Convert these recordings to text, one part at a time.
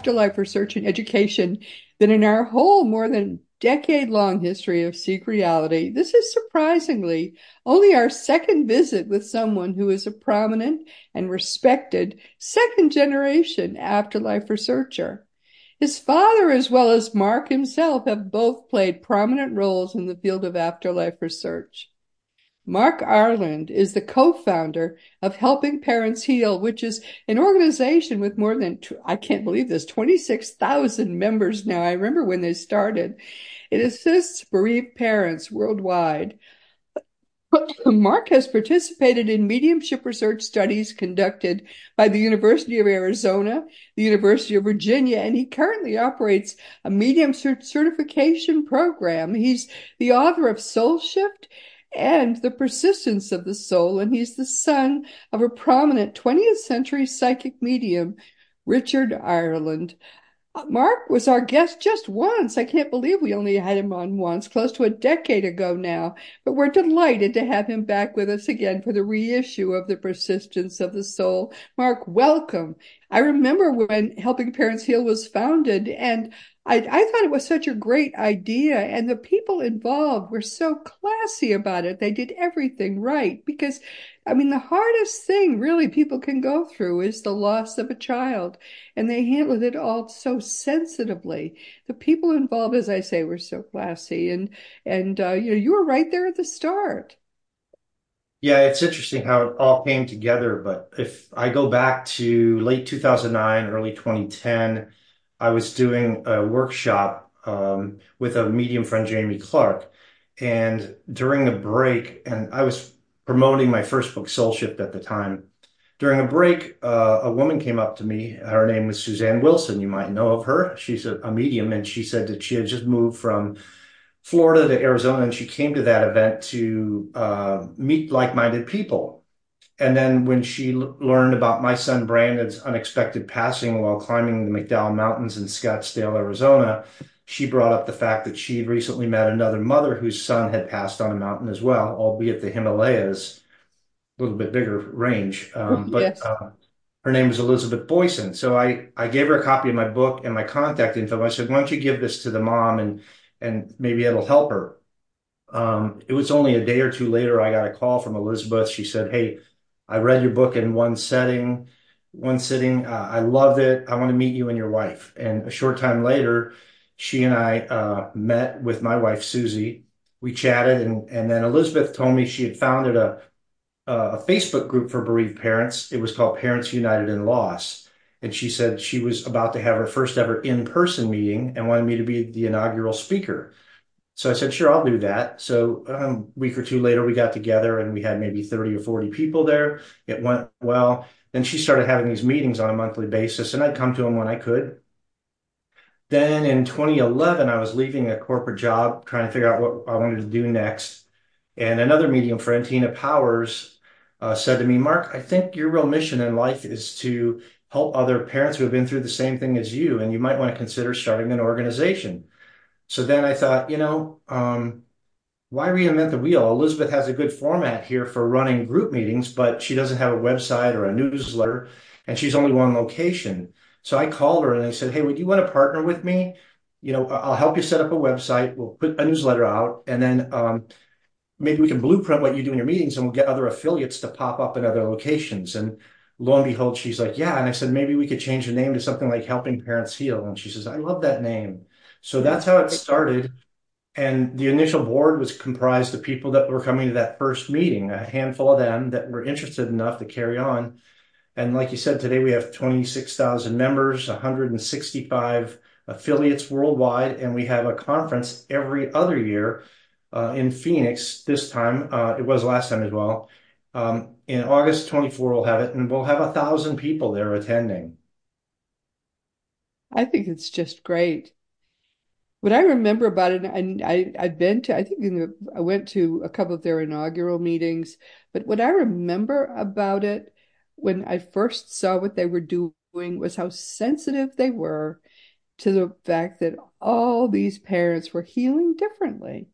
afterlife research and education that in our whole more than decade long history of Seek Reality, this is surprisingly only our second visit with someone who is a prominent and respected second generation afterlife researcher. His father, as well as Mark himself, have both played prominent roles in the field of afterlife research. Mark Ireland is the co-founder of Helping Parents Heal, which is an organization with more than, I can't believe this, 26,000 members now. I remember when they started. It assists bereaved parents worldwide. Mark has participated in mediumship research studies conducted by the University of Arizona, the University of Virginia, and he currently operates a medium certification program. He's the author of Soul Shift and the persistence of the soul, and he's the son of a prominent 20th century psychic medium, Richard Ireland. Uh, Mark was our guest just once. I can't believe we only had him on once, close to a decade ago now. But we're delighted to have him back with us again for the reissue of The Persistence of the Soul. Mark, welcome. I remember when Helping Parents Heal was founded, and I, I thought it was such a great idea, and the people involved were so classy about it. They did everything right because, I mean, the hardest thing really people can go through is the loss of a child, and they handled it all so sensitively. The people involved, as I say, were so classy, and and uh, you know, you were right there at the start. Yeah, it's interesting how it all came together. But if I go back to late 2009, early 2010 I was doing a workshop um, with a medium friend, Jamie Clark. And during a break, and I was promoting my first book, Soul Shift, at the time. During a break, uh, a woman came up to me. Her name was Suzanne Wilson. You might know of her. She's a, a medium, and she said that she had just moved from Florida to Arizona, and she came to that event to uh, meet like-minded people and then when she l- learned about my son Brandon's unexpected passing while climbing the McDowell Mountains in Scottsdale, Arizona, she brought up the fact that she'd recently met another mother whose son had passed on a mountain as well, albeit the Himalayas, a little bit bigger range. Um, but yes. uh, her name was Elizabeth Boisson. So I, I gave her a copy of my book and my contact info. I said, why don't you give this to the mom and, and maybe it'll help her. Um, it was only a day or two later, I got a call from Elizabeth. She said, Hey, I read your book in one setting, one sitting. Uh, I loved it. I want to meet you and your wife. And a short time later, she and I uh, met with my wife Susie. We chatted, and and then Elizabeth told me she had founded a a Facebook group for bereaved parents. It was called Parents United in Loss. And she said she was about to have her first ever in person meeting and wanted me to be the inaugural speaker. So I said, sure, I'll do that. So um, a week or two later, we got together and we had maybe 30 or 40 people there. It went well. Then she started having these meetings on a monthly basis, and I'd come to them when I could. Then in 2011, I was leaving a corporate job, trying to figure out what I wanted to do next. And another medium friend, Tina Powers, uh, said to me, Mark, I think your real mission in life is to help other parents who have been through the same thing as you, and you might want to consider starting an organization. So then I thought, you know, um, why reinvent the wheel? Elizabeth has a good format here for running group meetings, but she doesn't have a website or a newsletter, and she's only one location. So I called her and I said, hey, would you want to partner with me? You know, I'll help you set up a website. We'll put a newsletter out, and then um, maybe we can blueprint what you do in your meetings, and we'll get other affiliates to pop up in other locations. And lo and behold, she's like, yeah. And I said, maybe we could change the name to something like Helping Parents Heal. And she says, I love that name. So that's how it started. And the initial board was comprised of people that were coming to that first meeting, a handful of them that were interested enough to carry on. And like you said, today we have 26,000 members, 165 affiliates worldwide, and we have a conference every other year uh, in Phoenix. This time, uh, it was last time as well. Um, in August 24, we'll have it, and we'll have a thousand people there attending. I think it's just great. What I remember about it, and I, I've been to, I think the, I went to a couple of their inaugural meetings, but what I remember about it when I first saw what they were doing was how sensitive they were to the fact that all these parents were healing differently.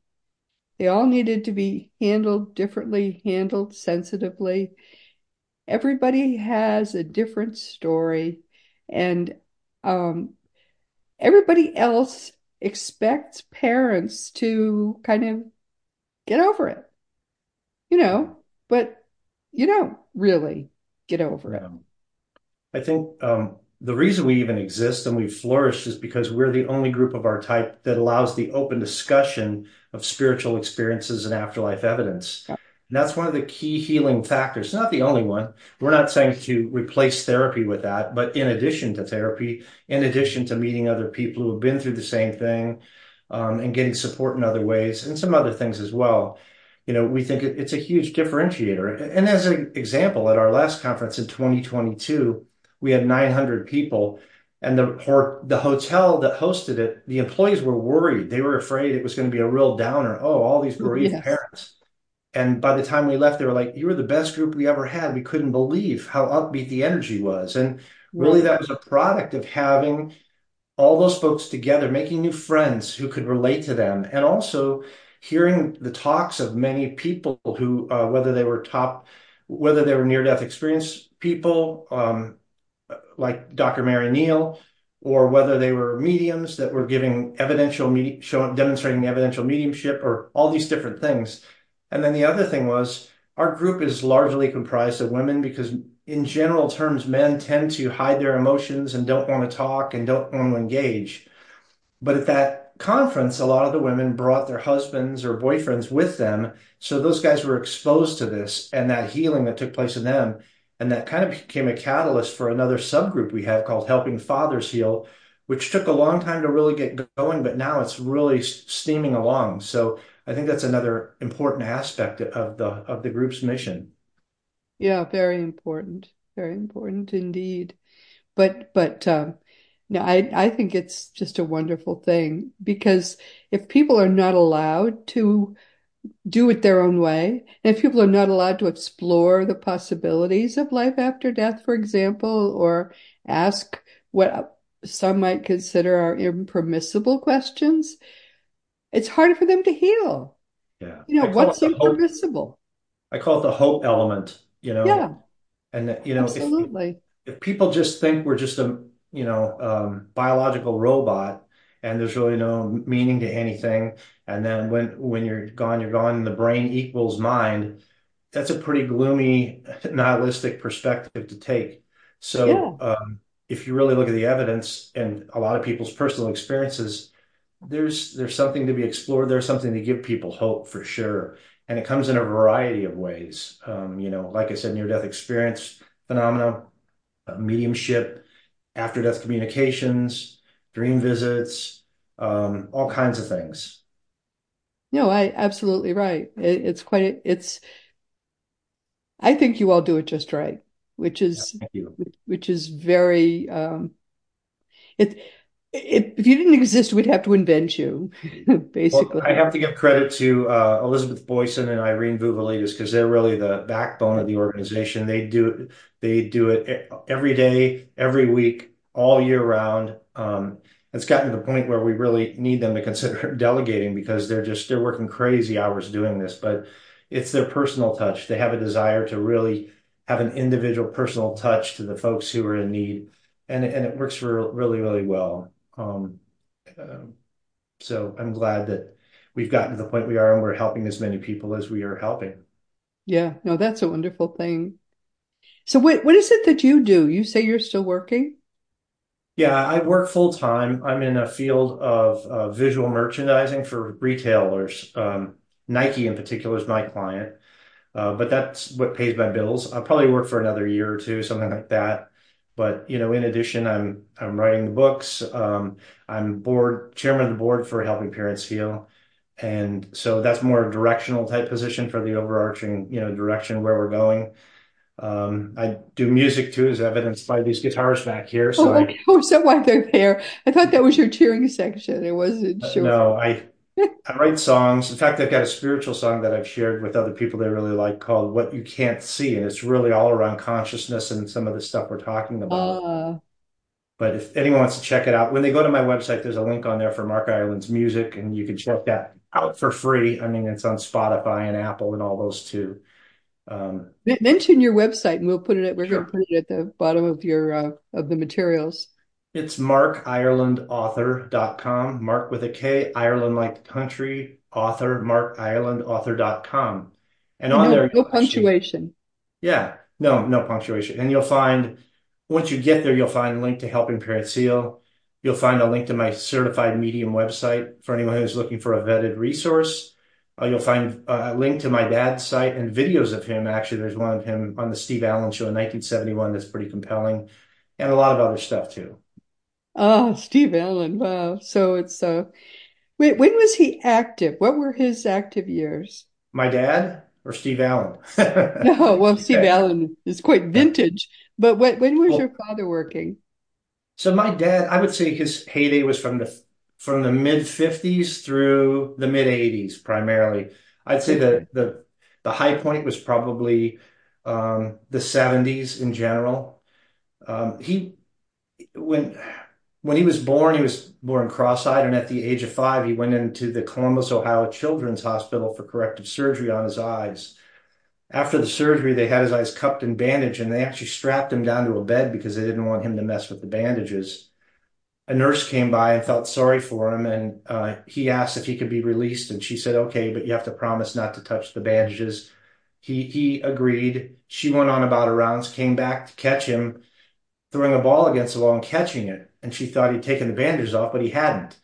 They all needed to be handled differently, handled sensitively. Everybody has a different story, and um, everybody else expects parents to kind of get over it, you know, but you don't really get over it. I think um, the reason we even exist and we've flourished is because we're the only group of our type that allows the open discussion of spiritual experiences and afterlife evidence. And that's one of the key healing factors. not the only one. We're not saying to replace therapy with that, but in addition to therapy, in addition to meeting other people who have been through the same thing um, and getting support in other ways and some other things as well. You know, we think it's a huge differentiator. And as an example, at our last conference in 2022, we had 900 people and the the hotel that hosted it, the employees were worried. They were afraid it was going to be a real downer. Oh, all these bereaved yes. parents. And by the time we left, they were like, "You were the best group we ever had. We couldn't believe how upbeat the energy was." And really, that was a product of having all those folks together, making new friends who could relate to them, and also hearing the talks of many people who, uh, whether they were top, whether they were near death experience people, um, like Dr. Mary Neal, or whether they were mediums that were giving evidential, demonstrating evidential mediumship, or all these different things. And then the other thing was our group is largely comprised of women because, in general terms, men tend to hide their emotions and don't want to talk and don't want to engage. But at that conference, a lot of the women brought their husbands or boyfriends with them. So those guys were exposed to this and that healing that took place in them and that kind of became a catalyst for another subgroup we have called Helping Fathers Heal, which took a long time to really get going, but now it's really steaming along. So I think that's another important aspect of the of the group's mission. Yeah, very important, very important indeed. But but um, no, I I think it's just a wonderful thing because if people are not allowed to do it their own way. And if people are not allowed to explore the possibilities of life after death, for example, or ask what some might consider are impermissible questions, it's harder for them to heal. Yeah. You know, what's impermissible? Hope, I call it the hope element, you know. Yeah. And you know, absolutely. If, if people just think we're just a you know um, biological robot and there's really no meaning to anything. And then when when you're gone, you're gone. And the brain equals mind. That's a pretty gloomy, nihilistic perspective to take. So yeah. um, if you really look at the evidence and a lot of people's personal experiences, there's there's something to be explored. There's something to give people hope for sure. And it comes in a variety of ways. Um, you know, like I said, near death experience phenomena, uh, mediumship, after death communications, dream visits, um, all kinds of things. No, I absolutely right. It, it's quite it's. I think you all do it just right, which is yeah, which is very. Um, it, it if you didn't exist, we'd have to invent you, basically. Well, I have to give credit to uh, Elizabeth Boisson and Irene Vouvalides because they're really the backbone of the organization. They do they do it every day, every week, all year round. Um, it's gotten to the point where we really need them to consider delegating because they're just they're working crazy hours doing this but it's their personal touch. They have a desire to really have an individual personal touch to the folks who are in need and and it works for really really well. Um, uh, so i'm glad that we've gotten to the point we are and we're helping as many people as we are helping. Yeah no that's a wonderful thing. So what what is it that you do? You say you're still working yeah, I work full time. I'm in a field of uh, visual merchandising for retailers. Um, Nike in particular is my client, uh, but that's what pays my bills. I'll probably work for another year or two, something like that. But you know, in addition, I'm I'm writing the books. Um, I'm board chairman of the board for Helping Parents Heal, and so that's more a directional type position for the overarching you know direction where we're going. Um, I do music too, as evidenced by these guitars back here. So oh, okay. I, oh, so why they're there? I thought that was your cheering section. It wasn't uh, sure. No, I I write songs. In fact, I've got a spiritual song that I've shared with other people they really like called "What You Can't See," and it's really all around consciousness and some of the stuff we're talking about. Uh, but if anyone wants to check it out, when they go to my website, there's a link on there for Mark Ireland's music, and you can check that out for free. I mean, it's on Spotify and Apple and all those too. Um, Mention your website, and we'll put it. At, we're sure. going to put it at the bottom of your uh, of the materials. It's markirelandauthor.com. Mark with a K, Ireland like the country, author, markirelandauthor.com. And on no, there, no punctuation. yeah, no, no punctuation. And you'll find once you get there, you'll find a link to Helping Parents Heal. You'll find a link to my certified medium website for anyone who's looking for a vetted resource. Uh, you'll find a link to my dad's site and videos of him. Actually, there's one of him on the Steve Allen show in 1971 that's pretty compelling, and a lot of other stuff too. Oh, Steve Allen! Wow. So it's uh, wait, when was he active? What were his active years? My dad or Steve Allen? no, well, Steve. Allen is quite vintage. But when, when was well, your father working? So my dad, I would say his heyday was from the from the mid 50s through the mid 80s primarily. I'd say the high point was probably um, the 70s in general. Um, he when when he was born, he was born cross-eyed, and at the age of five, he went into the Columbus, Ohio Children's Hospital for corrective surgery on his eyes. After the surgery, they had his eyes cupped and bandaged, and they actually strapped him down to a bed because they didn't want him to mess with the bandages a nurse came by and felt sorry for him and uh, he asked if he could be released and she said okay but you have to promise not to touch the bandages. He he agreed. She went on about her rounds came back to catch him throwing a ball against the wall and catching it and she thought he'd taken the bandages off but he hadn't.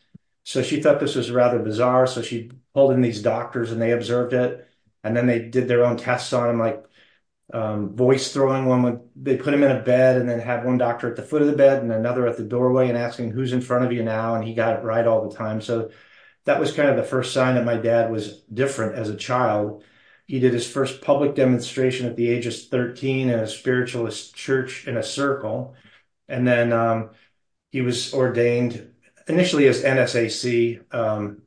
So she thought this was rather bizarre so she pulled in these doctors and they observed it and then they did their own tests on him like voice throwing one would they put him in a bed and then had one doctor at the foot of the bed and another at the doorway and asking who's in front of you now? And he got it right all the time. So that was kind of the first sign that my dad was different as a child. He did his first public demonstration at the age of 13 in a spiritualist church in a circle. And then um, he was ordained initially as NSAC um,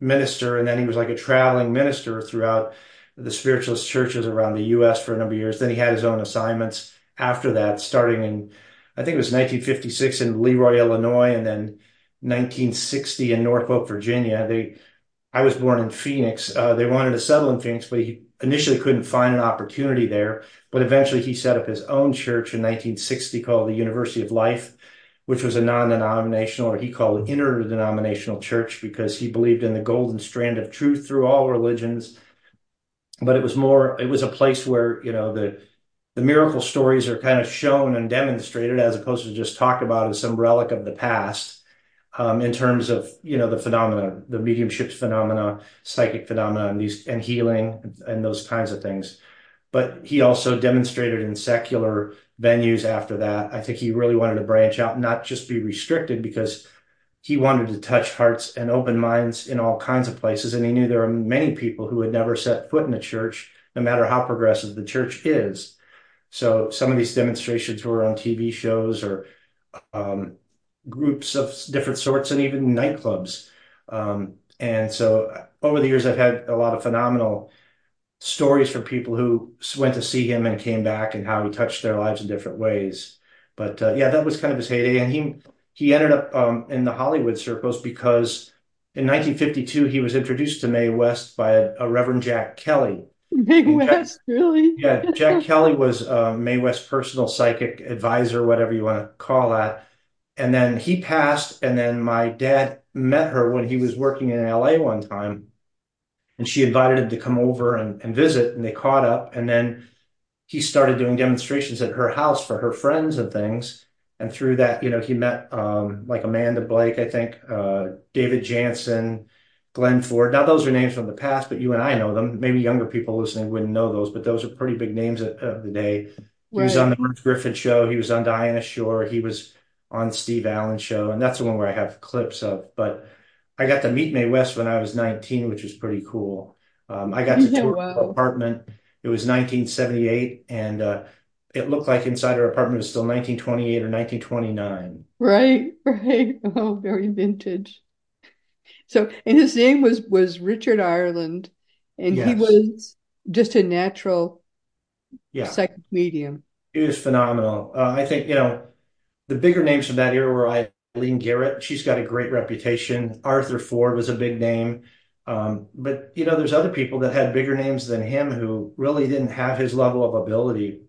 minister. And then he was like a traveling minister throughout the spiritualist churches around the U.S. for a number of years. Then he had his own assignments after that, starting in, I think it was 1956 in Leroy, Illinois, and then 1960 in Norfolk, Virginia. They, I was born in Phoenix. Uh, they wanted to settle in Phoenix, but he initially couldn't find an opportunity there. But eventually he set up his own church in 1960 called the University of Life, which was a non-denominational, or he called it interdenominational church because he believed in the golden strand of truth through all religions but it was more it was a place where you know the the miracle stories are kind of shown and demonstrated as opposed to just talked about as some relic of the past um, in terms of you know the phenomena the mediumship phenomena psychic phenomena and these and healing and, and those kinds of things. But he also demonstrated in secular venues after that. I think he really wanted to branch out not just be restricted because he wanted to touch hearts and open minds in all kinds of places. And he knew there were many people who had never set foot in a church, no matter how progressive the church is. So some of these demonstrations were on TV shows or um, groups of different sorts and even nightclubs. Um, and so over the years, I've had a lot of phenomenal stories from people who went to see him and came back and how he touched their lives in different ways. But uh, yeah, that was kind of his heyday. And he, he ended up um, in the Hollywood circles because in 1952 he was introduced to Mae West by a, a Reverend Jack Kelly. Mae West, Jack, really? yeah, Jack Kelly was uh, Mae West's personal psychic advisor, whatever you want to call that. And then he passed, and then my dad met her when he was working in LA one time, and she invited him to come over and, and visit, and they caught up, and then he started doing demonstrations at her house for her friends and things and through that, you know, he met um, like Amanda Blake, I think, uh, David Janssen, Glenn Ford. Now, those are names from the past, but you and I know them. Maybe younger people listening wouldn't know those, but those are pretty big names of, the day. He right. was on the Merv Griffin show. He was on Dinah Shore. He was on Steve Allen show, and that's the one where I have clips of. But I got to meet Mae West when I was 19, which was pretty cool. Um, I got to yeah, tour wow. her apartment. It was 1978, and uh, it looked like inside her apartment was still 1928 or 1929. Right, right. Oh, very vintage. So, and his name was was Richard Ireland, and he was just a natural Yeah. psychic medium. He was phenomenal. Uh, I think, you know, the bigger names from that era were Eileen Garrett. She's got a great reputation. Arthur Ford was a big name. Um, but, you know, there's other people that had bigger names than him who really didn't have his level of ability.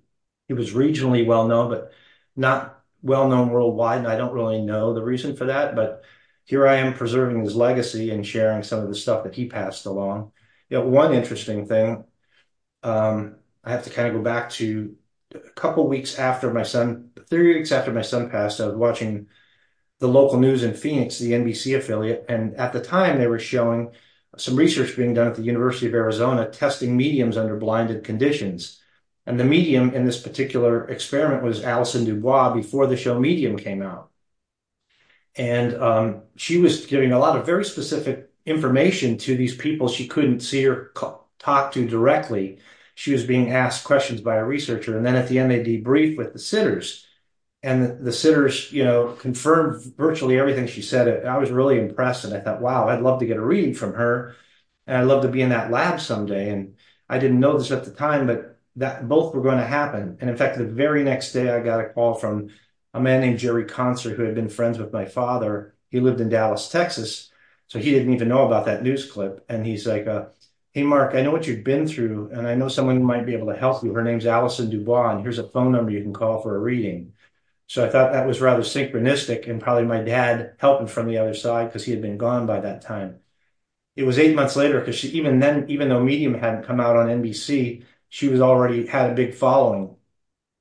He was regionally well known, but not well known worldwide. And I don't really know the reason for that. But here I am preserving his legacy and sharing some of the stuff that he passed along. You know, one interesting thing, um, I have to kind of go back to a couple weeks after my son, three weeks after my son passed, I was watching the local news in Phoenix, the NBC affiliate, and at the time they were showing some research being done at the University of Arizona testing mediums under blinded conditions. And the medium in this particular experiment was Allison Dubois before the show Medium came out. And um, she was giving a lot of very specific information to these people she couldn't see or talk to directly. She was being asked questions by a researcher. And then at the end, they debrief with the sitters. And the, the sitters, you know, confirmed virtually everything she said. I was really impressed. And I thought, wow, I'd love to get a reading from her. And I'd love to be in that lab someday. And I didn't know this at the time, but that both were going to happen. And in fact, the very next day, I got a call from a man named Jerry Concert, who had been friends with my father. He lived in Dallas, Texas. So he didn't even know about that news clip. And he's like, uh, Hey, Mark, I know what you've been through, and I know someone might be able to help you. Her name's Allison Dubois, and here's a phone number you can call for a reading. So I thought that was rather synchronistic and probably my dad helping from the other side because he had been gone by that time. It was eight months later because she, even then, even though Medium hadn't come out on NBC, she was already had a big following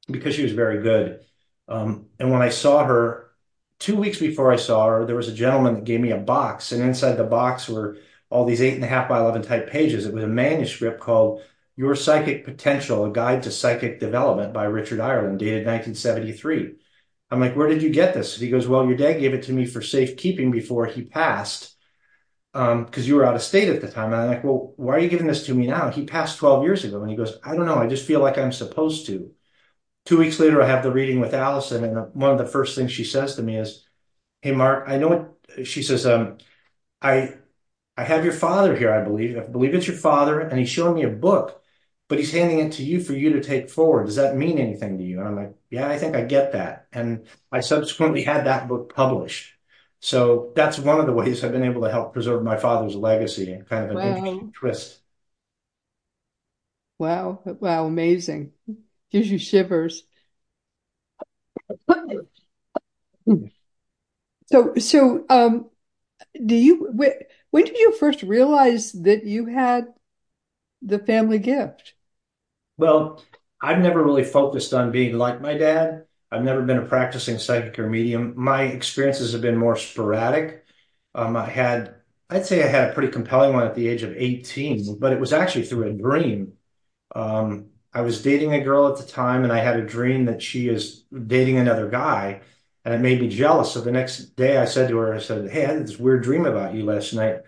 because she was very good. Um, and when I saw her, two weeks before I saw her, there was a gentleman that gave me a box, and inside the box were all these eight and a half by 11 type pages. It was a manuscript called Your Psychic Potential, A Guide to Psychic Development by Richard Ireland, dated 1973. I'm like, where did you get this? And he goes, well, your dad gave it to me for safekeeping before he passed because um, you were out of state at the time. And I'm like, well, why are you giving this to me now? He passed 12 years ago. And he goes, I don't know. I just feel like I'm supposed to. Two weeks later, I have the reading with Allison. And one of the first things she says to me is, Hey, Mark, I know what she says. Um, I, I have your father here, I believe. I believe it's your father. And he's showing me a book, but he's handing it to you for you to take forward. Does that mean anything to you? And I'm like, yeah, I think I get that. And I subsequently had that book published. So that's one of the ways I've been able to help preserve my father's legacy and kind of an Wow. interesting twist. Wow. Wow. Amazing. Gives you shivers. So, so, um, do you, wh- when did you first realize that you had the family gift? Well, I've never really focused on being like my dad. I've never been a practicing psychic or medium. My experiences have been more sporadic. Um, I had, I'd say I had a pretty compelling one at the age of 18, but it was actually through a dream. Um, I was dating a girl at the time and I had a dream that she is dating another guy and it made me jealous. So the next day I said to her, I said, Hey, I had this weird dream about you last night.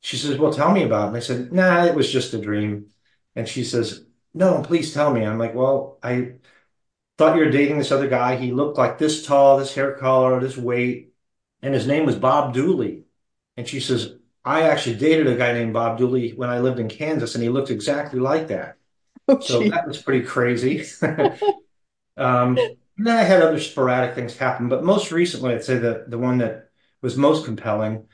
She says, Well, tell me about it. And I said, Nah, it was just a dream. And she says, No, please tell me. I'm like, Well, I thought you were dating this other guy. He looked like this tall, this hair color, this weight, and his name was Bob Dooley. And she says, I actually dated a guy named Bob Dooley when I lived in Kansas, and he looked exactly like that. Oh, So gee. that was pretty crazy. Um, and then I had other sporadic things happen, but most recently, I'd say the the one that was most compelling.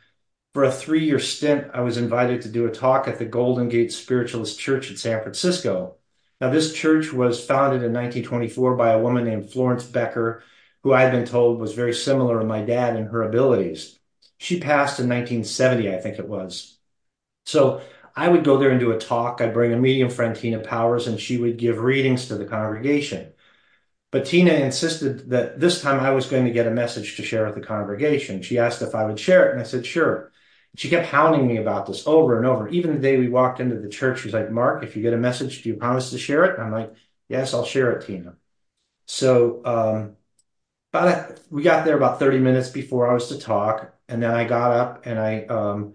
For a three-year stint, I was invited to do a talk at the Golden Gate Spiritualist Church in San Francisco. Now, this church was founded in 1924 by a woman named Florence Becker, who I had been told was very similar to my dad in her abilities. She passed in 1970, I think it was. So I would go there and do a talk. I'd bring a medium friend, Tina Powers, and she would give readings to the congregation. But Tina insisted that this time I was going to get a message to share with the congregation. She asked if I would share it, and I said, sure. She kept hounding me about this over and over. Even the day we walked into the church, she's like, Mark, if you get a message, do you promise to share it? And I'm like, yes, I'll share it, Tina. So um, about we got there about 30 minutes before I was to talk, and then I got up and I um,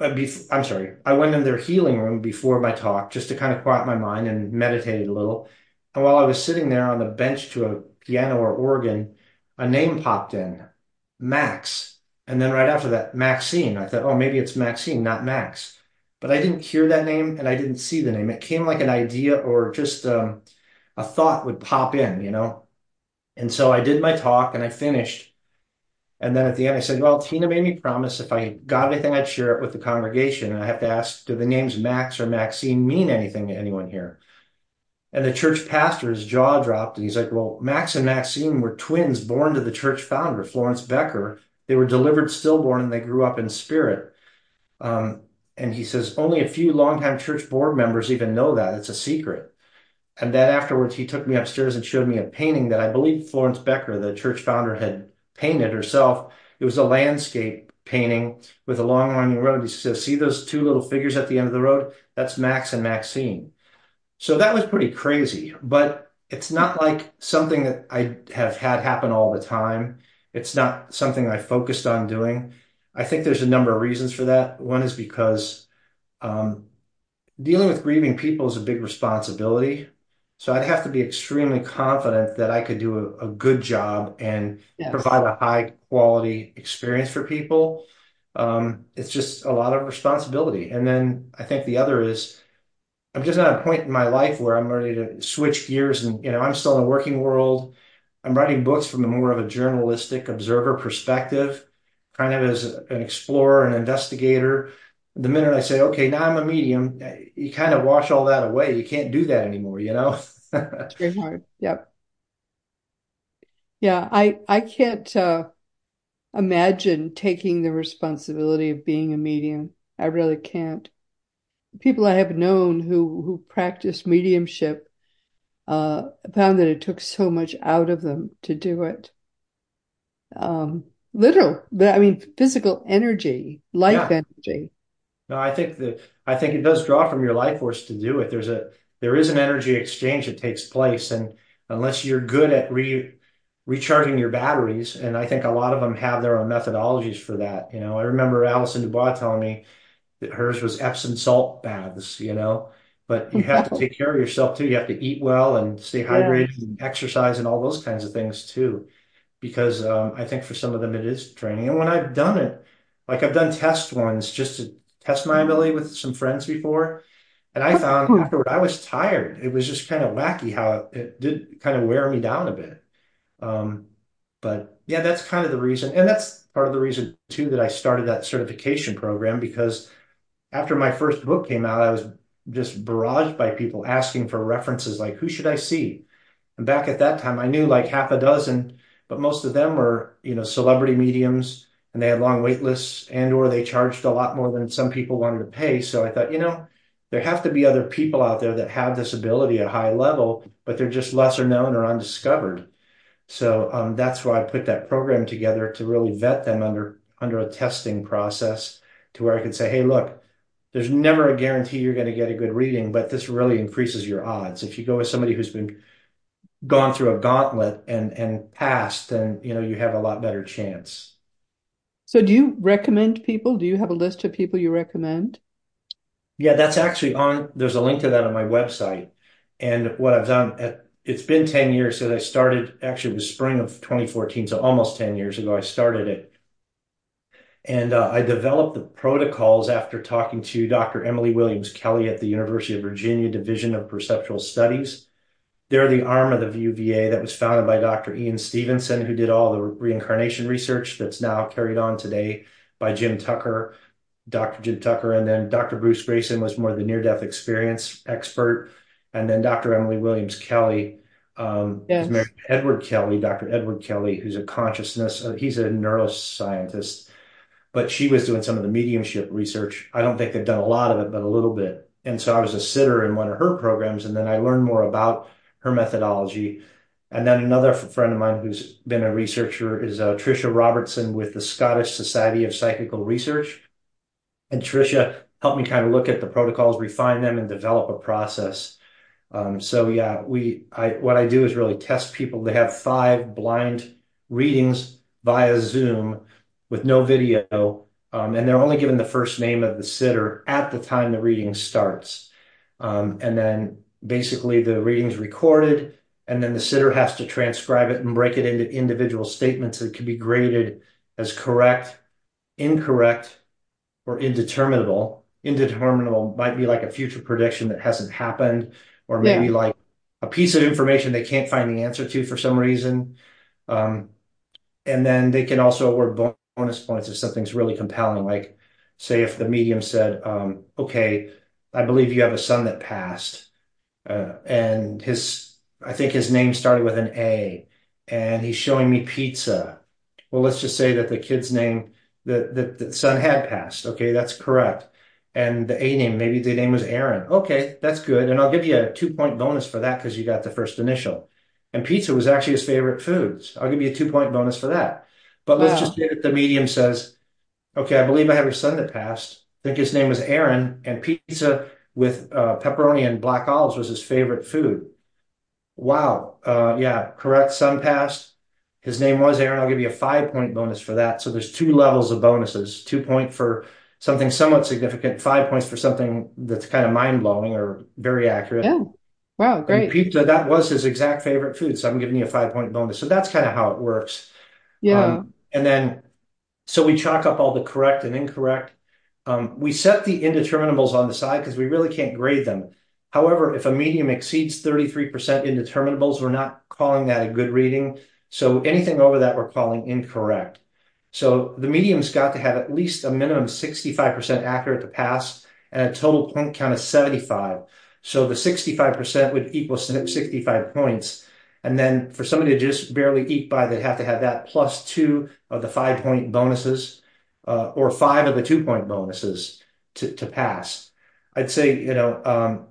uh, I'm sorry, I went in their healing room before my talk just to kind of quiet my mind and meditated a little. And while I was sitting there on the bench to a piano or organ, a name popped in, Max. And then right after that, Maxine. I thought, oh, maybe it's Maxine, not Max. But I didn't hear that name and I didn't see the name. It came like an idea or just um, a thought would pop in, you know? And so I did my talk and I finished. And then at the end, I said, Well, Tina made me promise if I got anything, I'd share it with the congregation. And I have to ask, do the names Max or Maxine mean anything to anyone here? And the church pastor's jaw dropped and he's like, Well, Max and Maxine were twins born to the church founder, Florence Becker. They were delivered stillborn and they grew up in spirit. Um, and he says, Only a few longtime church board members even know that. It's a secret. And then afterwards, he took me upstairs and showed me a painting that I believe Florence Becker, the church founder, had painted herself. It was a landscape painting with a long winding road. He says, See those two little figures at the end of the road? That's Max and Maxine. So that was pretty crazy, but it's not like something that I have had happen all the time. It's not something I focused on doing. I think there's a number of reasons for that. One is because um, dealing with grieving people is a big responsibility. So I'd have to be extremely confident that I could do a, good job and provide a high quality experience for people. Um, it's just a lot of responsibility. And then I think the other is I'm just at a point in my life where I'm ready to switch gears and, you know, I'm still in the working world. I'm writing books from a more of a journalistic observer perspective, kind of as an explorer an investigator. The minute I say, okay, now I'm a medium, you kind of wash all that away. You can't do that anymore, you know? Very hard. Yep. Yeah, I I can't uh, imagine taking the responsibility of being a medium. I really can't. People I have known who who practice mediumship uh, found that it took so much out of them to do it. Um, literal, but I mean physical energy, life Yeah. energy. No, I think that I think it does draw from your life force to do it. There's a there is an energy exchange that takes place, and unless you're good at re recharging your batteries, and I think a lot of them have their own methodologies for that. You know, I remember Allison Dubois telling me that hers was Epsom salt baths, you know, but you have to take care of yourself too. You have to eat well and stay Yeah. hydrated and exercise and all those kinds of things too. Because um, I think for some of them it is training. And when I've done it, like I've done test ones just to test my ability with some friends before. And I found Oh, afterward I was tired. It was just kind of wacky how it did kind of wear me down a bit. Um, but yeah, that's kind of the reason. And that's part of the reason too that I started that certification program because after my first book came out, I was just barraged by people asking for references like, who should I see? And back at that time, I knew like half a dozen, but most of them were, you know, celebrity mediums and they had long wait lists and or they charged a lot more than some people wanted to pay. So I thought, you know, there have to be other people out there that have this ability at a high level, but they're just lesser known or undiscovered. So um, that's why I put that program together to really vet them under under a testing process to where I could say, hey, look, there's never a guarantee you're going to get a good reading, but this really increases your odds. If you go with somebody who's been gone through a gauntlet and and passed, then you know you have a lot better chance. So do you recommend people? Do you have a list of people you recommend? Yeah, that's actually on. There's a link to that on my website. And what I've done, at, it's been 10 years since I started. Actually, it was spring of 2014, so almost 10 years ago I started it. And uh, I developed the protocols after talking to Dr. Emily Williams Kelly at the University of Virginia Division of Perceptual Studies. They're the arm of the UVA that was founded by Dr. Ian Stevenson, who did all the reincarnation research that's now carried on today by Jim Tucker, Dr. Jim Tucker, and then Dr. Bruce Greyson was more the near-death experience expert, and then Dr. Emily Williams Kelly um, is married to Edward Kelly, Dr. Edward Kelly, who's a consciousness, uh, he's a neuroscientist but she was doing some of the mediumship research. I don't think they've done a lot of it, but a little bit. And so I was a sitter in one of her programs, and then I learned more about her methodology. And then another friend of mine who's been a researcher is uh, Tricia Robertson with the Scottish Society of Psychical Research. And Tricia helped me kind of look at the protocols, refine them, and develop a process. Um, so yeah, we I what I do is really test people. They have five blind readings via Zoom with no video, um, and they're only given the first name of the sitter at the time the reading starts. Um, and then basically the reading's recorded, and then the sitter has to transcribe it and break it into individual statements that can be graded as correct, incorrect, or indeterminable. Indeterminable might be like a future prediction that hasn't happened, or maybe like a piece of information they can't find the answer to for some reason. Um, and then they can also award bonus points if something's really compelling. Like, say, if the medium said, um, okay, I believe you have a son that passed, uh, and his, I think his name started with an A, and he's showing me pizza. Well, let's just say that the kid's name, the, the, the son had passed. Okay, that's correct. And the A name, maybe the name was Aaron. Okay, that's good. And I'll give you a two point bonus for that because you got the first initial. And pizza was actually his favorite foods. I'll give you a two point bonus for that. But let's just say that the medium says, okay, I believe I have a son that passed. I think his name was Aaron, and pizza with uh, pepperoni and black olives was his favorite food. Wow. Uh, yeah, correct. Son passed. His name was Aaron. I'll give you a five point bonus for that. So there's two levels of bonuses, two point for something somewhat significant, five points for something that's kind of mind blowing or very accurate. Yeah. Wow, And great. pizza, that was his exact favorite food. So I'm giving you a five point bonus. So that's kind of how it works. Yeah. Um, and then, so we chalk up all the correct and incorrect. Um, we set the indeterminables on the side because we really can't grade them. However, if a medium exceeds 33% indeterminables, we're not calling that a good reading. So anything over that, we're calling incorrect. So the medium's got to have at least a minimum 65% accurate to pass and a total point count of 75. So the 65% would equal 65 points. And then for somebody to just barely eke by, they'd have to have that plus two of the five point bonuses, uh, or five of the two point bonuses to, to pass. I'd say, you know, um,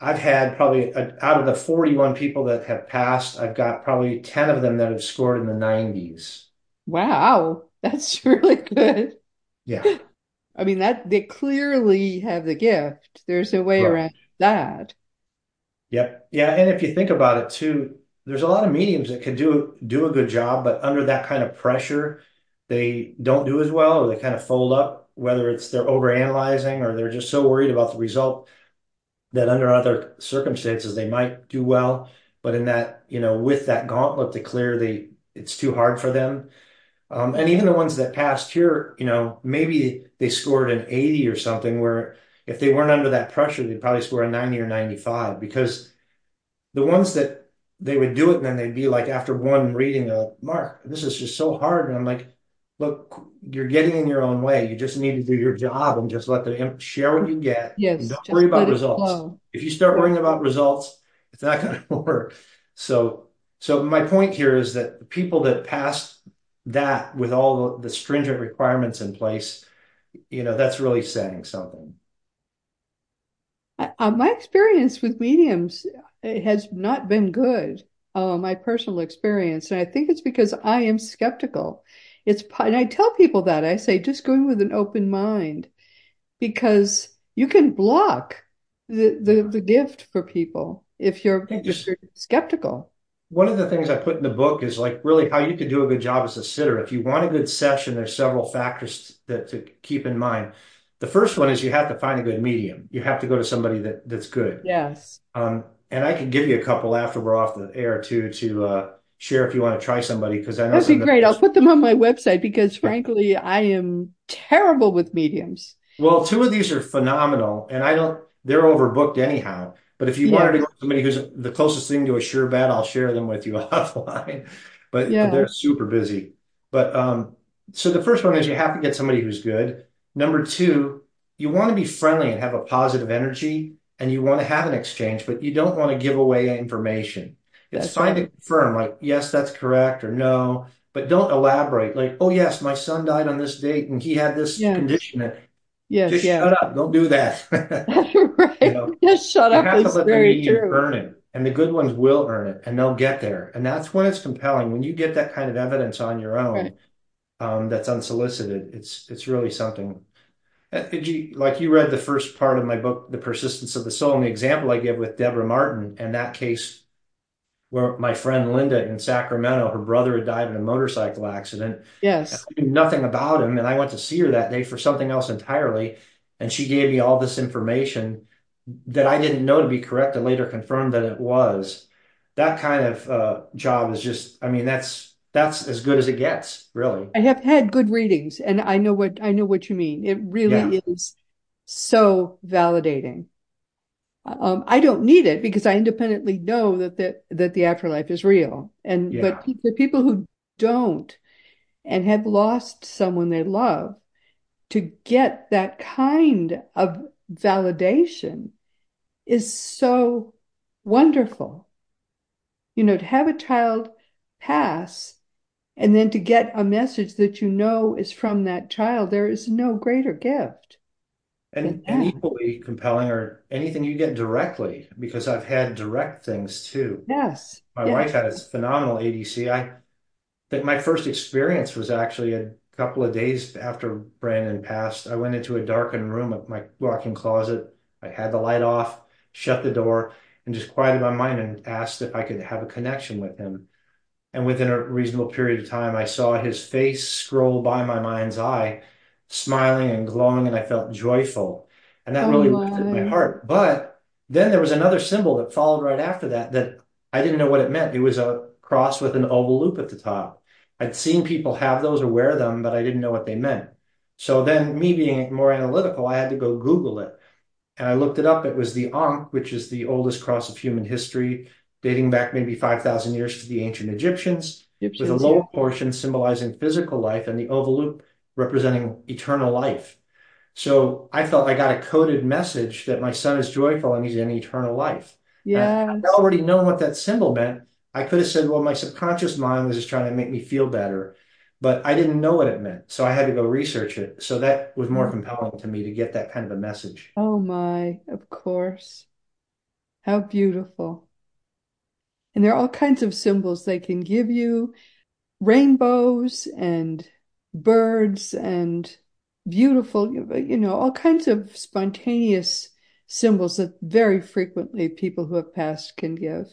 I've had probably uh out of the 41 people that have passed, I've got probably 10 of them that have scored in the 90s. Wow. That's really good. Yeah, I mean, that they clearly have the gift. There's no way right. around that. Yep. Yeah, and if you think about it too, there's a lot of mediums that can do do a good job, but under that kind of pressure, they don't do as well, or they kind of fold up, whether it's they're overanalyzing or they're just so worried about the result that under other circumstances they might do well, but in that, you know, with that gauntlet to clear, they it's too hard for them. Um, and even the ones that passed here, you know, maybe they scored an 80 or something, where if they weren't under that pressure, they'd probably score a 90 or 95 because the ones that they would do it and then they'd be like after one reading, uh, Mark, this is just so hard. And I'm like, look, you're getting in your own way. You just need to do your job and just let the share what you get and Yes, don't worry about results. flow. If you start worrying about results, it's not going to work. So, so my point here is that the people that passed that with all the stringent requirements in place, you know, that's really saying something. I, uh, my experience with mediums it has not been good. Uh, my personal experience, and I think it's because I am skeptical. It's and I tell people that I say just go in with an open mind because you can block the the, the gift for people if you're think if you're skeptical. one of the things I put in the book is like really how you could do a good job as a sitter. If you want a good session, there's several factors that to keep in mind. The first one is you have to find a good medium. You have to go to somebody that that's good. Yes, Um, and I can give you a couple after we're off the air too to uh, share if you want to try somebody because I know that'd be great. I'll put them on my website because frankly, I am terrible with mediums. Well, two of these are phenomenal, and I don't. They're overbooked anyhow. But if you wanted to go to somebody who's the closest thing to a sure bet, I'll share them with you offline. But yeah, they're super busy. But um, so the first one is you have to get somebody who's good. Number two, you want to be friendly and have a positive energy, and you want to have an exchange, but you don't want to give away information. It's that's fine to confirm, like, yes, that's correct, or no, but don't elaborate. Like, oh, yes, my son died on this date and he had this Yes, condition. yes, Just yes. shut up. Don't do that. That's You right. know, Just shut you up have to let the very medium true. earn it, and the good ones will earn it, and they'll get there. And that's when it's compelling. When you get that kind of evidence on your Right. Um, that's unsolicited, it's it's really something. Uh, you like you read the first part of my book, The Persistence of the Soul, and the example I give with Deborah Martin and that case where my friend Linda in Sacramento, her brother had died in a motorcycle accident. Yes. I knew nothing about him, and I went to see her that day for something else entirely. And she gave me all this information that I didn't know to be correct and later confirmed that it was. That kind of uh, job is just, I mean, that's that's as good as it gets, really. I have had good readings, and I know what I know what you mean. It really Yeah, is so validating. Um, I don't need it because I independently know that the, that the afterlife is real. And but yeah. pe- the people who don't and have lost someone they love, to get that kind of validation is so wonderful. You know, to have a child pass and then to get a message that you know is from that child, there is no greater gift And and equally compelling or anything you get directly, because I've had direct things too. Yes, My wife yes. had a phenomenal ADC. I think my first experience was actually a couple of days after Brandon passed. I went into a darkened room at my walk-in closet. I had the light off, shut the door, and just quieted my mind and asked if I could have a connection with him. And within a reasonable period of time, I saw his face scroll by my mind's eye, smiling and glowing, and I felt joyful. And that Oh really lifted my my. heart. But then there was another symbol that followed right after that that I didn't know what it meant. It was a cross with an oval loop at the top. I'd seen people have those or wear them, but I didn't know what they meant. So then, me being more analytical, I had to go Google it. And I looked it up. It was the Ankh, which is the oldest cross of human history, dating back maybe 5,000 years to the ancient Egyptians, with a Egyptians, yeah. lower portion symbolizing physical life and the oval loop representing eternal life. So I felt I got a coded message that my son is joyful and he's in eternal life. Yeah. I I already known what that symbol meant. I could have said, well, my subconscious mind was just trying to make me feel better, but I didn't know what it meant. So I had to go research it. So that was more mm. compelling to me to get that kind of a message. Oh my, of course. How beautiful. And there are all kinds of symbols they can give you, rainbows and birds and beautiful, you know, all kinds of spontaneous symbols that very frequently people who have passed can give.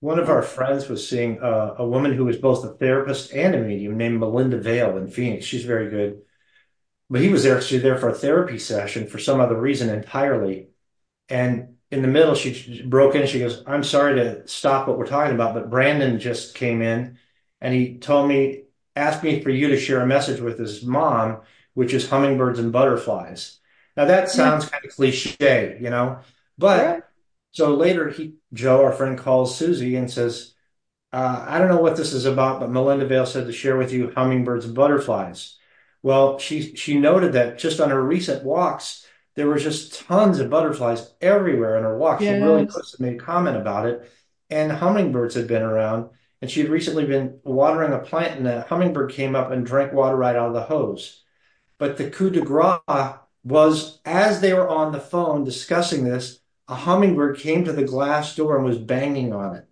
One of our friends was seeing uh, a woman who was both a therapist and a medium named Melinda Vale in Phoenix. She's very good. But he was actually there for a therapy session for some other reason entirely. And in the middle, she broke in. She goes, I'm sorry to stop what we're talking about, but Brandon just came in and he told me, asked me for you to share a message with his mom, which is hummingbirds and butterflies. Now that yeah, sounds kind of cliche, you know, right. but so later he, Joe, our friend calls Susie and says, uh, I don't know what this is about, but Melinda Vale said to share with you hummingbirds and butterflies. Well, she she noted that just on her recent walks, there were just tons of butterflies everywhere in her walk. She really Yes. and made a comment about it, and hummingbirds had been around. And she had recently been watering a plant, and a hummingbird came up and drank water right out of the hose. But the coup de grace was as they were on the phone discussing this, a hummingbird came to the glass door and was banging on it.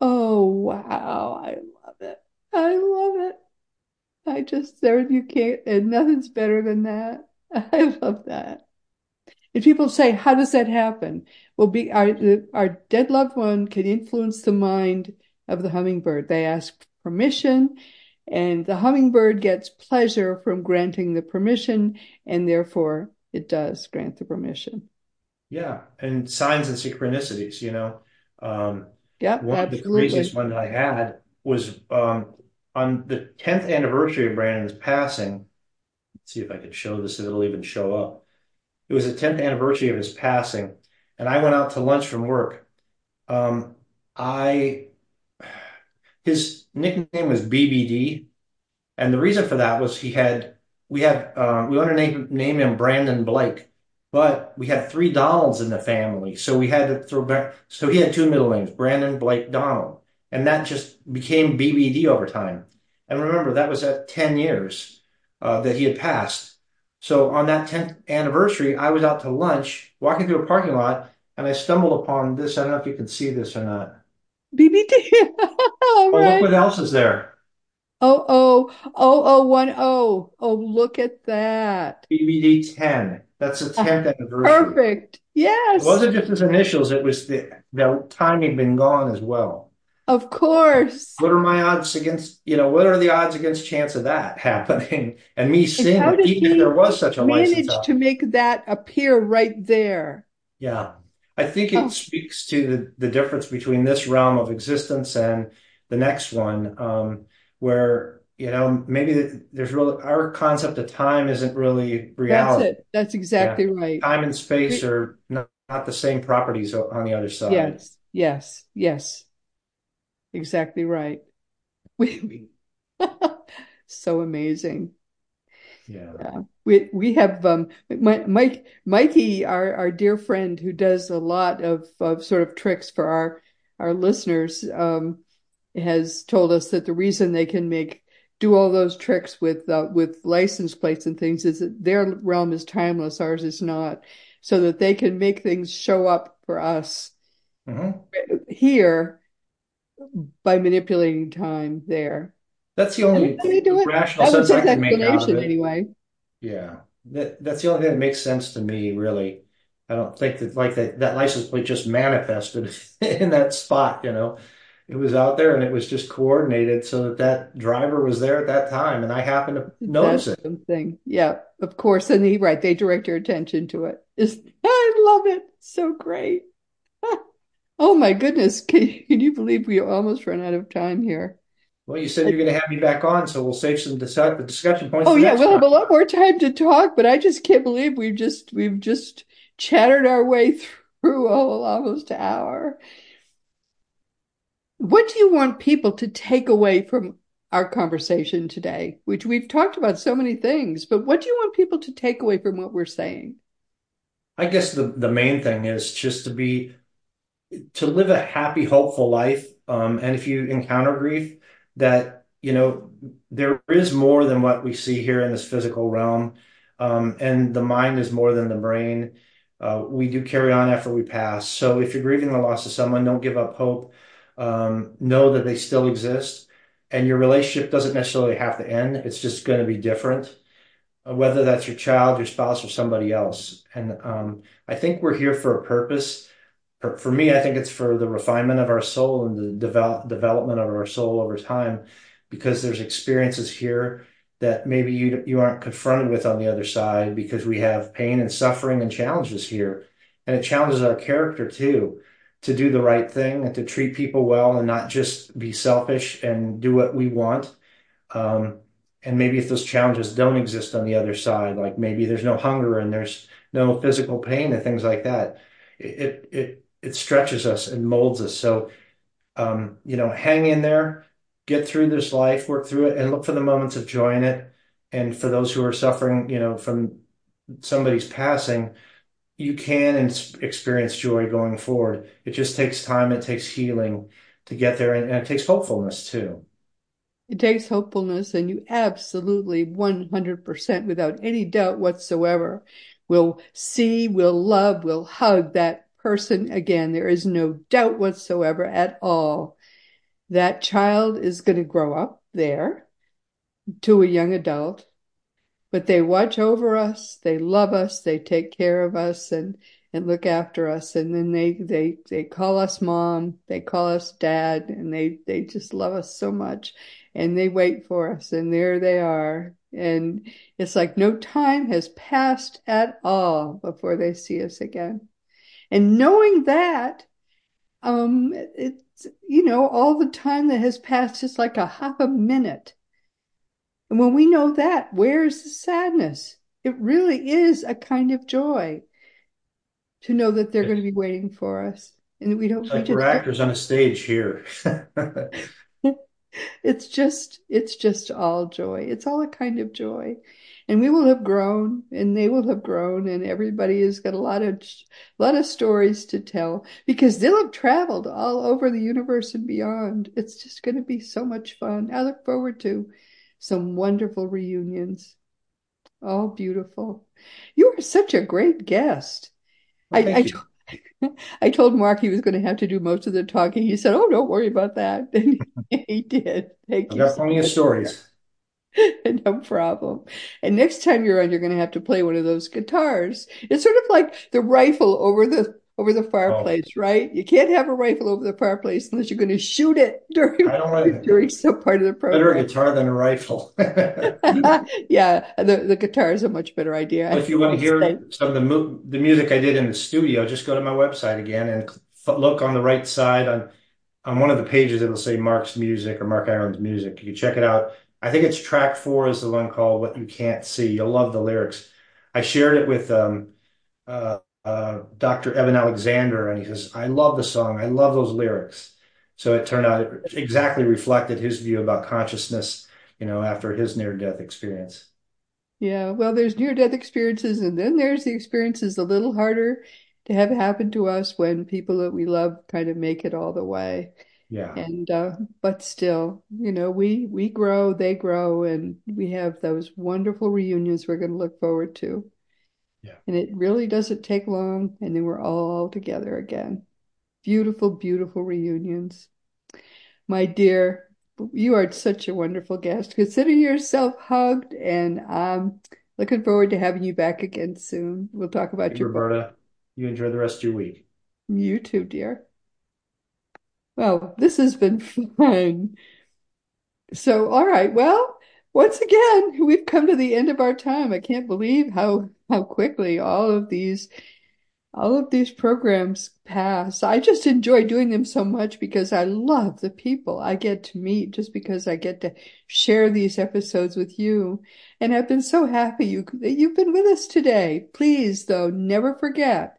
Oh, wow. I love it. I love it. I just, there you can't, and nothing's better than that. I love that. And people say, how does that happen? Well, be our our dead loved one can influence the mind of the hummingbird. They ask permission, and the hummingbird gets pleasure from granting the permission, and therefore it does grant the permission. Yeah, and signs and synchronicities, you know. Um, Yep, one of the craziest absolutely. ones I had was um, on the 10th anniversary of Brandon's passing. Let's see if I could show this, if it'll even show up. It was the 10th anniversary of his passing, and I went out to lunch from work. Um, I his nickname was BBD, and the reason for that was he had we had um, we wanted to name, name him Brandon Blake, but we had three Donalds in the family, so we had to throw back. So he had two middle names, Brandon Blake Donald, and that just became BBD over time. And remember, that was at 10 years uh, that he had passed. So on that 10th anniversary, I was out to lunch, walking through a parking lot, and I stumbled upon this. I don't know if you can see this or not. BBT. Oh, look what else is there. Oh, oh, oh, oh, one, oh. Oh, look at that. BBD 10. That's the Ah, 10th anniversary. perfect. Yes. It wasn't just his initials, it was the, the time he'd been gone as well. Of course. What are my odds against, you know, what are the odds against chance of that happening and me seeing it, even if there was such a license to make that appear right there? Yeah. I think it Oh, speaks to the, the difference between this realm of existence and the next one, um, where, you know, maybe there's really our concept of time isn't really that's reality. it. That's Yeah. exactly right. Time and space are not, not the same properties on the other side. yes, yes, yes, exactly right. We, so amazing. Yeah. Yeah. We we have um Mike Mikey, our our dear friend who does a lot of of sort of tricks for our our listeners, um, has told us that the reason they can make do all those tricks with uh, with license plates and things is that their realm is timeless, ours is not, so that they can make things show up for us hmm here by manipulating time there. That's the only that's how they do it. rational sense I can make out of it. anyway. Yeah, that that's the only thing that makes sense to me, really. I don't think that like that that license plate just manifested in that spot, you know. It was out there and it was just coordinated so that that driver was there at that time, and I happened to notice That's it. something. Yeah, of course. And he, right, they direct your attention to it. It's, I love it. So great. Oh my goodness. Can, can you believe we almost run out of time here? Well, you said you're going to have me back on, so we'll save some dis discussion points Oh yeah, we'll have a lot more time to talk, but I just can't believe we've just we've just chattered our way through a whole almost hour. What do you want people to take away from our conversation today? Which we've talked about so many things, but what do you want people to take away from what we're saying? I guess the the main thing is just to be to live a happy, hopeful life. Um, and if you encounter grief, that, you know, there is more than what we see here in this physical realm. Um, and the mind is more than the brain. Uh, we do carry on after we pass. So if you're grieving the loss of someone, don't give up hope. Um, know that they still exist. And your relationship doesn't necessarily have to end. It's just going to be different, uh, whether that's your child, your spouse, or somebody else. And um, I think we're here for a purpose for, for me, I think it's for the refinement of our soul and the develop, development of our soul over time, because there's experiences here that maybe you you aren't confronted with on the other side because we have pain and suffering and challenges here, and it challenges our character too, to do the right thing and to treat people well and not just be selfish and do what we want. Um, and maybe if those challenges don't exist on the other side, like maybe there's no hunger and there's no physical pain and things like that, it it it stretches us and molds us. So, um, you know, hang in there, get through this life, work through it, and look for the moments of joy in it. And for those who are suffering, you know, from somebody's passing, you can experience joy going forward. It just takes time, it takes healing to get there, and, and it takes hopefulness too. It takes hopefulness, and you absolutely 100% without any doubt whatsoever will see, will love, will hug that person again. There is no doubt whatsoever at all. That child is going to grow up there to a young adult, but they watch over us, they love us, they take care of us and and look after us and then they they they call us mom, they call us dad and they they just love us so much and they wait for us and there they are and it's like no time has passed at all before they see us again. And knowing that um it's you know all the time that has passed is like a half a minute and when we know that, where is the sadness? It really is a kind of joy to know that they're going to be waiting for us. And we don't, It's we like we're actors on a stage here. it's just, it's just all joy. It's all a kind of joy. And we will have grown and they will have grown and everybody has got a lot of, a lot of stories to tell because they'll have traveled all over the universe and beyond. It's just going to be so much fun. I look forward to some wonderful reunions. All beautiful. You are such a great guest. Well, I, thank you. I, I told Mark he was going to have to do most of the talking. He said, "Oh, don't worry about that." And he did. Thank I've you got so plenty of stories. No problem. And next time you're on, you're going to have to play one of those guitars. It's sort of like the rifle over the over the fireplace, oh. right? You can't have a rifle over the fireplace unless you're going to shoot it during, I don't want during some part of the program. Better a guitar than a rifle. yeah, the, the guitar is a much better idea. Well, if you want to hear some of the, mu- the music I did in the studio, just go to my website again and look on the right side on on one of the pages. It'll say Mark's music or Mark Ireland's music. You can check it out. I think it's track four is the one called "What You Can't See." You'll love the lyrics. I shared it with um, uh, uh, Dr. Eben Alexander, and he says, I love the song. I love those lyrics. So it turned out it exactly reflected his view about consciousness, you know, after his near death experience. Yeah, well, there's near death experiences, and then there's the experiences a little harder to have happen to us when people that we love kind of make it all the way. Yeah. And uh, but still, you know, we we grow, they grow, and we have those wonderful reunions we're going to look forward to. Yeah. And it really doesn't take long, and then we're all together again. Beautiful, beautiful reunions. My dear, you are such a wonderful guest. Consider yourself hugged, and I'm looking forward to having you back again soon. We'll talk about hey, your Roberta. Book. You enjoy the rest of your week. You too, dear. Well, this has been fun. So, all right. Well, once again, we've come to the end of our time. I can't believe how how quickly all of these all of these programs pass. I just enjoy doing them so much because I love the people I get to meet just because I get to share these episodes with you. And I've been so happy you that you've been with us today. Please, though, never forget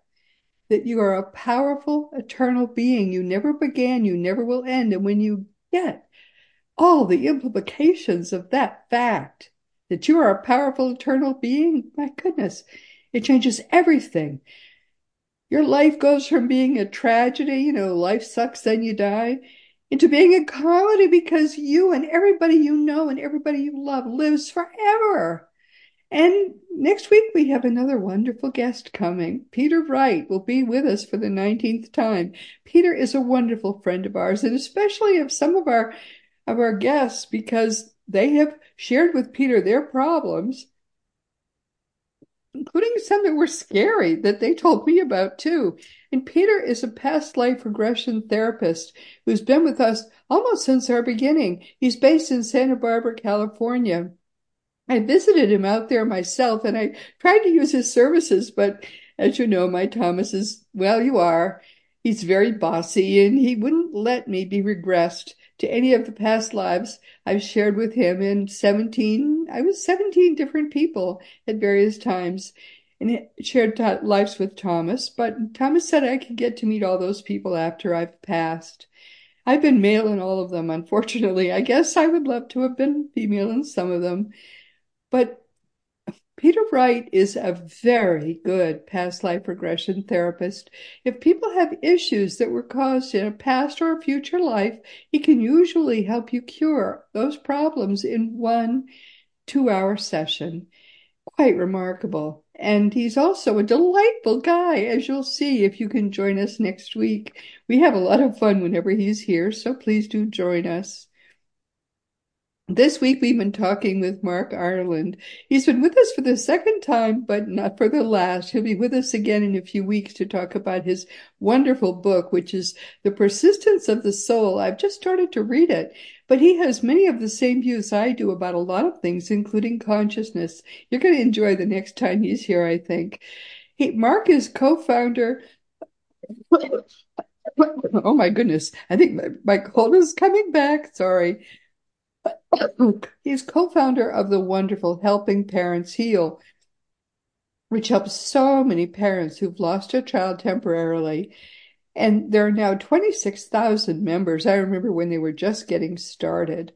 that you are a powerful, eternal being. You never began, you never will end. And when you get all the implications of that fact that you are a powerful eternal being, my goodness, it changes everything. Your life goes from being a tragedy, you know, life sucks, then you die, into being a comedy because you and everybody you know and everybody you love lives forever. And next week we have another wonderful guest coming. Peter Wright will be with us for the 19th time. Peter is a wonderful friend of ours, and especially of some of our of our guests because they have shared with Peter their problems, including some that were scary that they told me about too. And Peter is a past life regression therapist who's been with us almost since our beginning. He's based in Santa Barbara, California. I visited him out there myself and I tried to use his services, but as you know, my Thomas is, well, you are. He's very bossy and he wouldn't let me be regressed to any of the past lives I've shared with him in 17, I was 17 different people at various times and shared lives with Thomas. But Thomas said I could get to meet all those people after I've passed. I've been male in all of them, unfortunately. I guess I would love to have been female in some of them. But Peter Wright is a very good past life regression therapist. If people have issues that were caused in a past or a future life, he can usually help you cure those problems in one two hour session. Quite remarkable. And he's also a delightful guy, as you'll see if you can join us next week. We have a lot of fun whenever he's here, so please do join us. This week we've been talking with Mark Ireland. He's been with us for the second time, but not for the last. He'll be with us again in a few weeks to talk about his wonderful book, which is The Persistence of the Soul. I've just started to read it, but he has many of the same views I do about a lot of things, including consciousness. You're going to enjoy the next time he's here, I think. He, Mark is co-founder Oh my goodness. I think my, my cold is coming back. Sorry. He's co-founder of the wonderful Helping Parents Heal, which helps so many parents who've lost a child temporarily. And there are now 26,000 members. I remember when they were just getting started.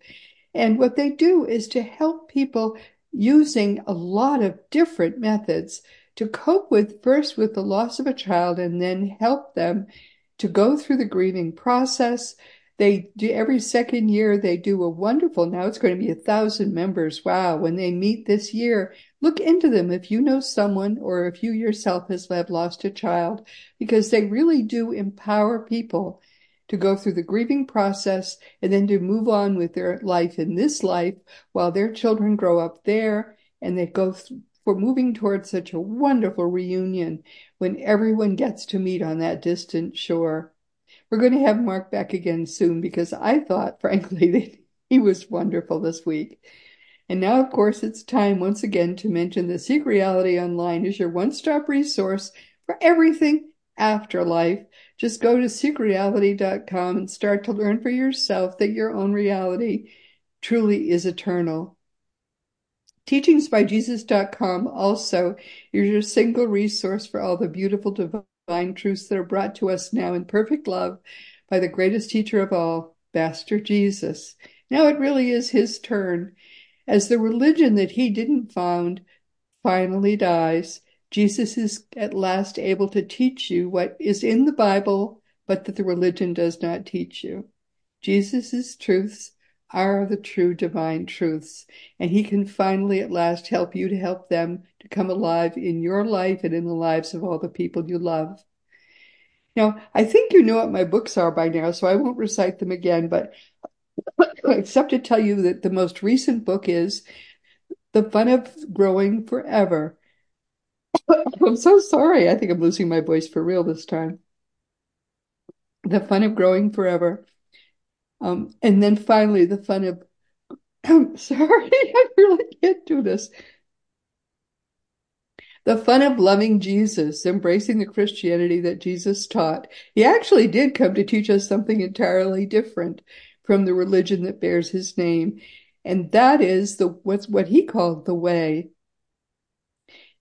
And what they do is to help people using a lot of different methods to cope with first with the loss of a child and then help them to go through the grieving process, they do every second year, they do a wonderful, now it's going to be a thousand members. Wow. When they meet this year, look into them if you know someone or if you yourself has lost a child, because they really do empower people to go through the grieving process and then to move on with their life in this life while their children grow up there and they go th- for moving towards such a wonderful reunion when everyone gets to meet on that distant shore. We're going to have Mark back again soon because I thought, frankly, that he was wonderful this week. And now, of course, it's time once again to mention that Seek Reality Online is your one stop resource for everything afterlife. Just go to seekreality.com and start to learn for yourself that your own reality truly is eternal. Teachingsbyjesus.com also is your single resource for all the beautiful divine truths that are brought to us now in perfect love by the greatest teacher of all, Master Jesus. Now it really is his turn. As the religion that he didn't found finally dies, Jesus is at last able to teach you what is in the Bible, but that the religion does not teach you. Jesus' truths are the true divine truths, and he can finally at last help you to help them to come alive in your life and in the lives of all the people you love. Now, I think you know what my books are by now, so I won't recite them again, but except to tell you that the most recent book is The Fun of Growing Forever. I'm so sorry. I think I'm losing my voice for real this time. The Fun of Growing Forever. Um, and then finally, the fun of, I'm sorry, I really can't do this. The fun of loving Jesus, embracing the Christianity that Jesus taught. He actually did come to teach us something entirely different from the religion that bears his name. And that is the what's what he called the way.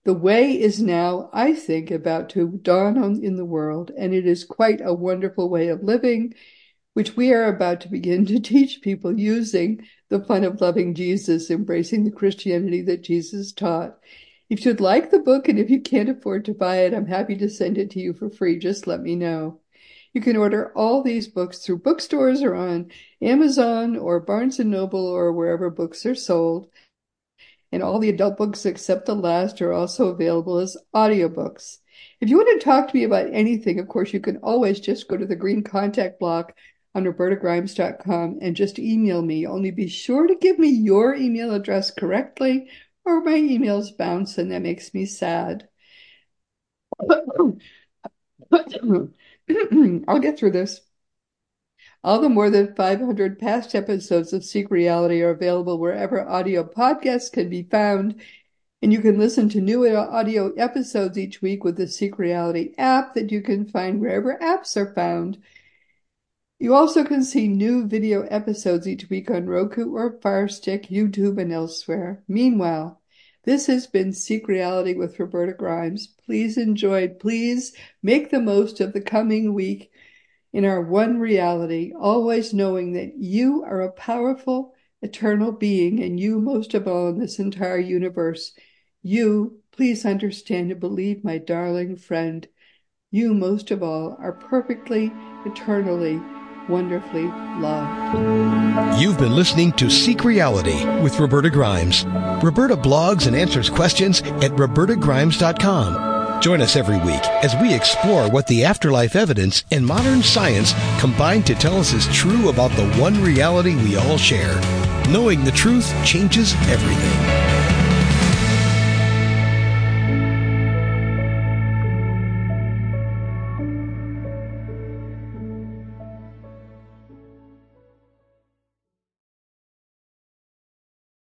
The way is now, I think, about to dawn on in the world, and it is quite a wonderful way of living, which we are about to begin to teach people using the fun of loving Jesus, embracing the Christianity that Jesus taught. If you'd like the book and if you can't afford to buy it, I'm happy to send it to you for free. Just let me know. You can order all these books through bookstores or on Amazon or Barnes and Noble or wherever books are sold. And all the adult books except the last are also available as audiobooks. If you want to talk to me about anything, of course, you can always just go to the green contact block on robertagrimes.com and just email me. Only be sure to give me your email address correctly or my emails bounce and that makes me sad. I'll get through this. All the more than 500 past episodes of Seek Reality are available wherever audio podcasts can be found. And you can listen to new audio episodes each week with the Seek Reality app that you can find wherever apps are found. You also can see new video episodes each week on Roku or Firestick, YouTube, and elsewhere. Meanwhile, this has been Seek Reality with Roberta Grimes. Please enjoy. Please make the most of the coming week in our one reality, always knowing that you are a powerful, eternal being, and you, most of all, in this entire universe. You, please understand and believe, my darling friend, you, most of all, are perfectly, eternally, wonderfully loved. You've been listening to Seek Reality with Roberta Grimes. Roberta blogs and answers questions at robertagrimes.com. Join us every week as we explore what the afterlife evidence and modern science combine to tell us is true about the one reality we all share. Knowing the truth changes everything.